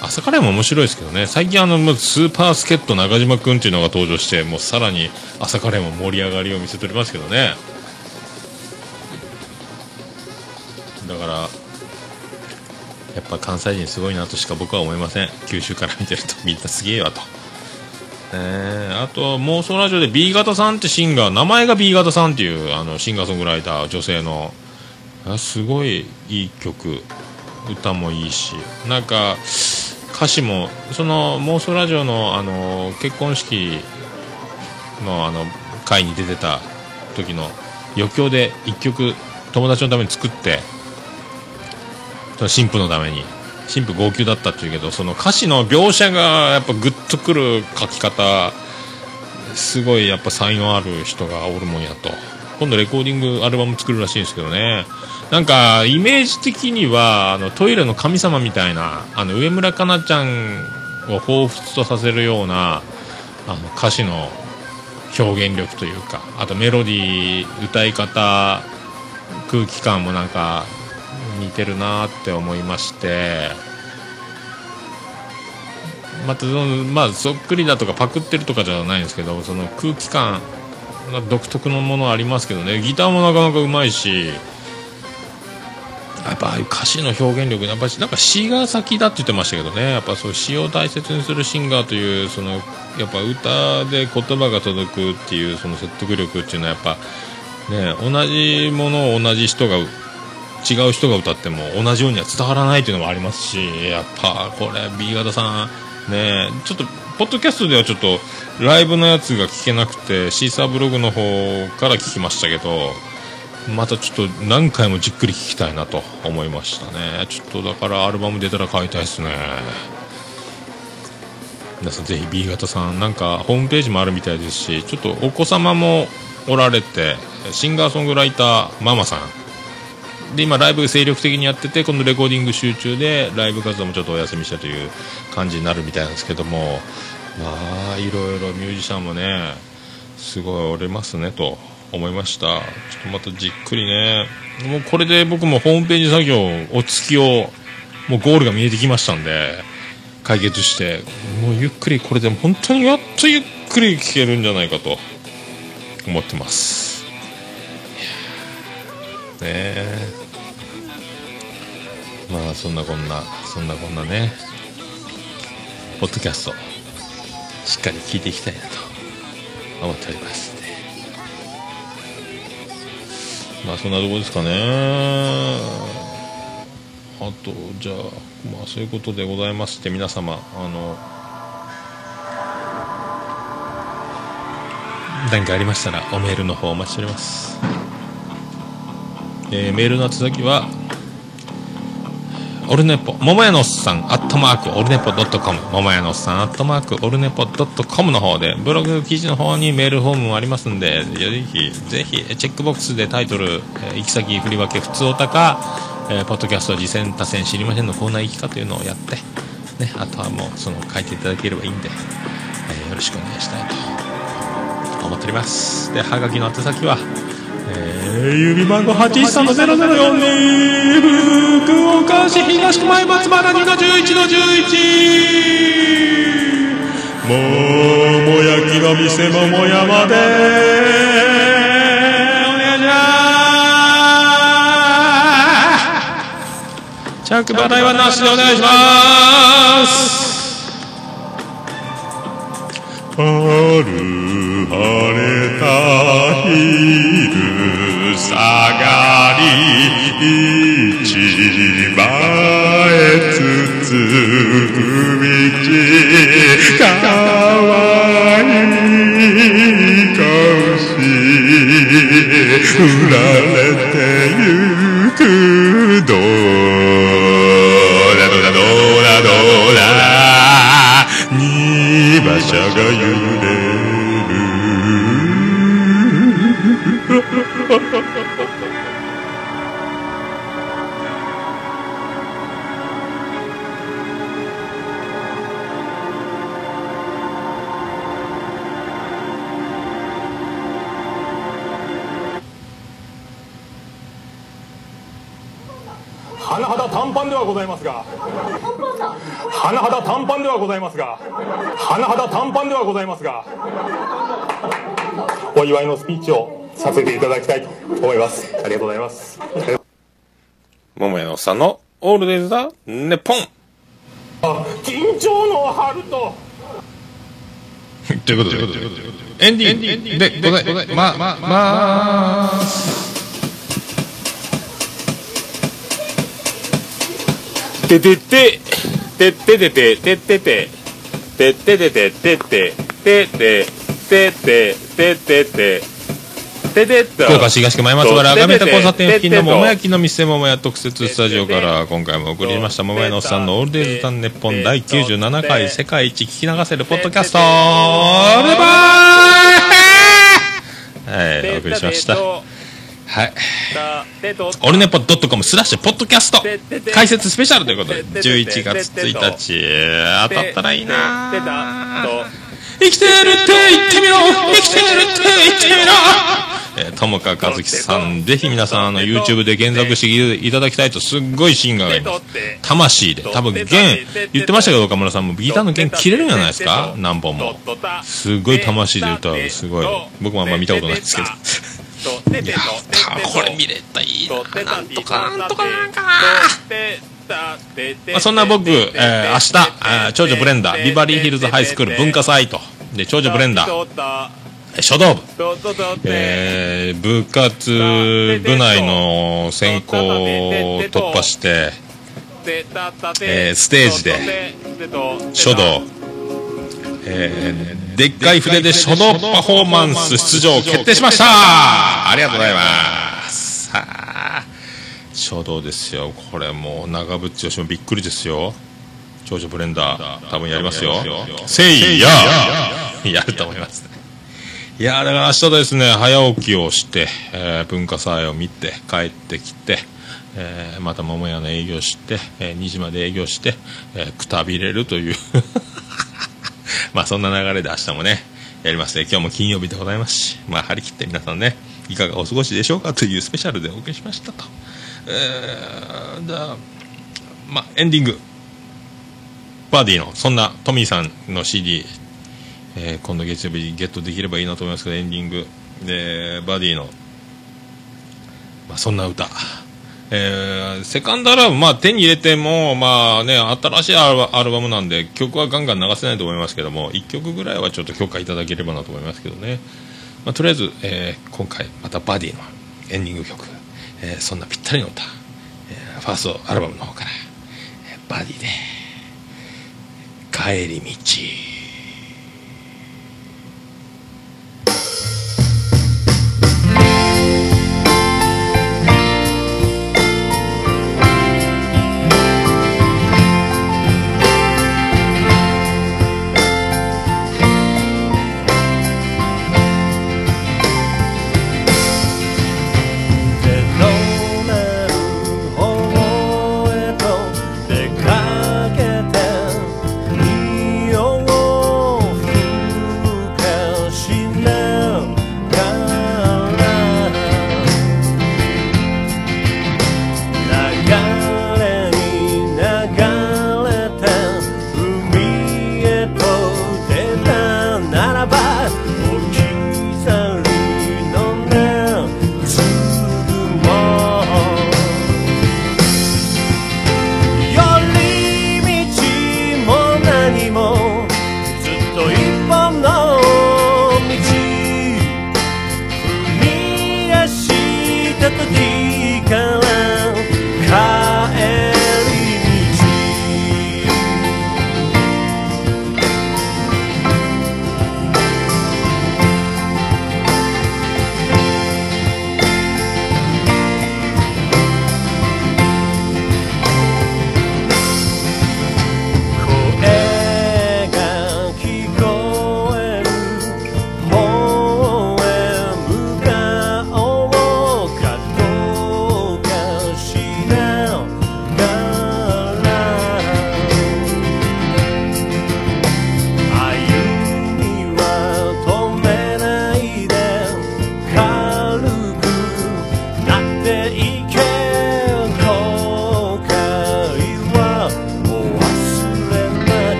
朝カレーも面白いですけどね。最近あのスーパー助っ人中島君っていうのが登場してもうさらに朝カレーも盛り上がりを見せておりますけどね。だからやっぱ関西人すごいなとしか僕は思いません。九州から見てるとみんなすげえわと。えーあと妄想ラジオで B 型さんってシンガー名前が B 型さんっていうあのシンガーソングライター女性のすごいいい曲歌もいいし。なんか歌詞もその妄想ラジオのあの結婚式のあの会に出てた時の余興で1曲友達のために作ってその新婦のために新婦号泣だったっていうけどその歌詞の描写がやっぱグッとくる書き方すごいやっぱ才能ある人がおるもんやと。今度レコーディングアルバム作るらしいんですけどね。なんかイメージ的にはあのトイレの神様みたいなあの上村かなちゃんを彷彿とさせるようなあの歌詞の表現力というかあとメロディー歌い方空気感もなんか似てるなって思いましてまたそのまあそっくりだとかパクってるとかじゃないんですけどその空気感独特のものありますけどね。ギターもなかなかうまいしやっぱああいう歌詞の表現力やっぱなんか詩が先だって言ってましたけどね。やっぱそう詩を大切にするシンガーというそのやっぱ歌で言葉が届くっていうその説得力っていうのはやっぱね同じものを同じ人が違う人が歌っても同じようには伝わらないっていうのもありますしやっぱこれ B 型さんねちょっとポッドキャストではちょっとライブのやつが聞けなくてシーサーブログの方から聞きましたけどまたちょっと何回もじっくり聞きたいなと思いましたね。ちょっとだからアルバム出たら買いたいですね。皆さんぜひ B 型さんなんかホームページもあるみたいですしちょっとお子様もおられてシンガーソングライターママさん。で今ライブ精力的にやっててこのレコーディング集中でライブ活動もちょっとお休みしたという感じになるみたいなんですけども。まあいろいろミュージシャンもねすごいおれますねと。思いました。ちょっとまたじっくりね。もうこれで僕もホームページ作業お付きをもうゴールが見えてきましたんで解決して。もうゆっくりこれで本当にやっとゆっくり聴けるんじゃないかと思ってます。ねえ。まあそんなこんなそんなこんなね。ポッドキャストしっかり聞いていきたいなと思っております。まあそんなとこですかね。あとじゃあまあそういうことでございまして皆様あの何かありましたらおメールの方お待ちしております、えーメールの宛先はオルネポ桃屋のおっさんアットマークオルネポドットコム桃屋のおっさんアットマークオルネポドットコムの方でブログ記事の方にメールフォームもありますんでぜひぜひチェックボックスでタイトルえー行き先振り分け普通おたか、えーポッドキャスト次戦多戦知りませんのコーナー行きかというのをやってねあとはもうその書いていただければいいんで、えーよろしくお願いしたいと思っております。ではがきの宛先はえー、指番号813-0042福岡市東区前松原2の11の11桃焼きの店桃山で。お願いします。着払いはなしでお願いします。春晴れたがり一番へつつく道かわいい顔し振られてゆくどうだどうだどうだどうだ荷馬車が揺れ甚だ短パンではございますが。甚だ短パンではございますが。甚だ短パンではございますが。お祝いのスピーチを。させていただきたいと思います。ありがとうございます。桃屋のさんのオールデイズだ、ネポン緊張の春とということで、エンディングでございま、ま、まーす。ててて、てててて、ててて、てててて、ててて、ててて、ててて、ててて、福岡市東区前松原赤目田交差点付近の桃焼きの店桃屋特設スタジオから今回も送りました。桃屋のおっさんのオールデイズタンネッポン第97回世界一聞き流せるポッドキャスト。レバーはいお送りしました。はい。オルネポドットコムスラッシュポッドキャスト。解説スペシャルということで11月1日当たったらいいな生きてるって言ってみろ。生きてるって言ってみろ。えー友川和樹さんぜひ皆さんあの YouTube で検索していただきたいとすっごいシーンがあります。魂で。多分弦言ってましたけど岡村さんも。ギターの弦切れるんじゃないですか何本も。すごい魂で歌う。すごい。僕もあんま見たことないですけど。い やこれ見れたらいいな。なんとかなんとかなんかなまあ、そんな僕、えー、明日、えー長女ブレンダー、ビバリーヒルズハイスクール文化祭と、で、長女ブレンダー、書道部、えー部活部内の選考を突破してえーステージで書道、えーでっかい筆で書道パフォーマンス出場決定しました。ありがとうございます。書道ですよ。これもう長渕剛もびっくりですよ。長女ブレンダー多分やりますよ。せいや。や。ると思いますね。いやだから明日ですね早起きをして、えー文化祭を見て帰ってきて、えーまた桃屋の営業して、えー2時まで営業して、えーくたびれるという。まあそんな流れで明日もねやりますね。今日も金曜日でございますしまあ張り切って皆さんねいかがお過ごしでしょうかというスペシャルでお送りしましたとえー、だまあエンディング。バーディーのそんなトミーさんの CD えー今度月曜日にゲットできればいいなと思いますけどエンディング。でバディの、まあ、そんな歌、えーセカンドアルバム、まあ、手に入れても、まあね、新しいアルバアルバムなんで曲はガンガン流せないと思いますけども1曲ぐらいはちょっと許可いただければなと思いますけどね、まあ、とりあえず、えー今回またバディのエンディング曲、えーそんなぴったりの歌、えーファーストアルバムの方から、えーバディで「帰り道」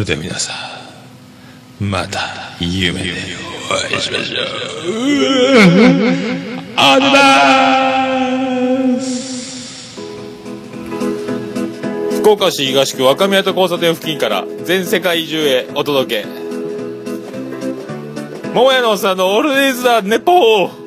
れでは皆さんまた夢でお会いしましょう。ありがとうございます。福岡市東区若宮と交差点付近から全世界中へお届け。桃屋のおっさんのオールディーズ・ザ・ネポー。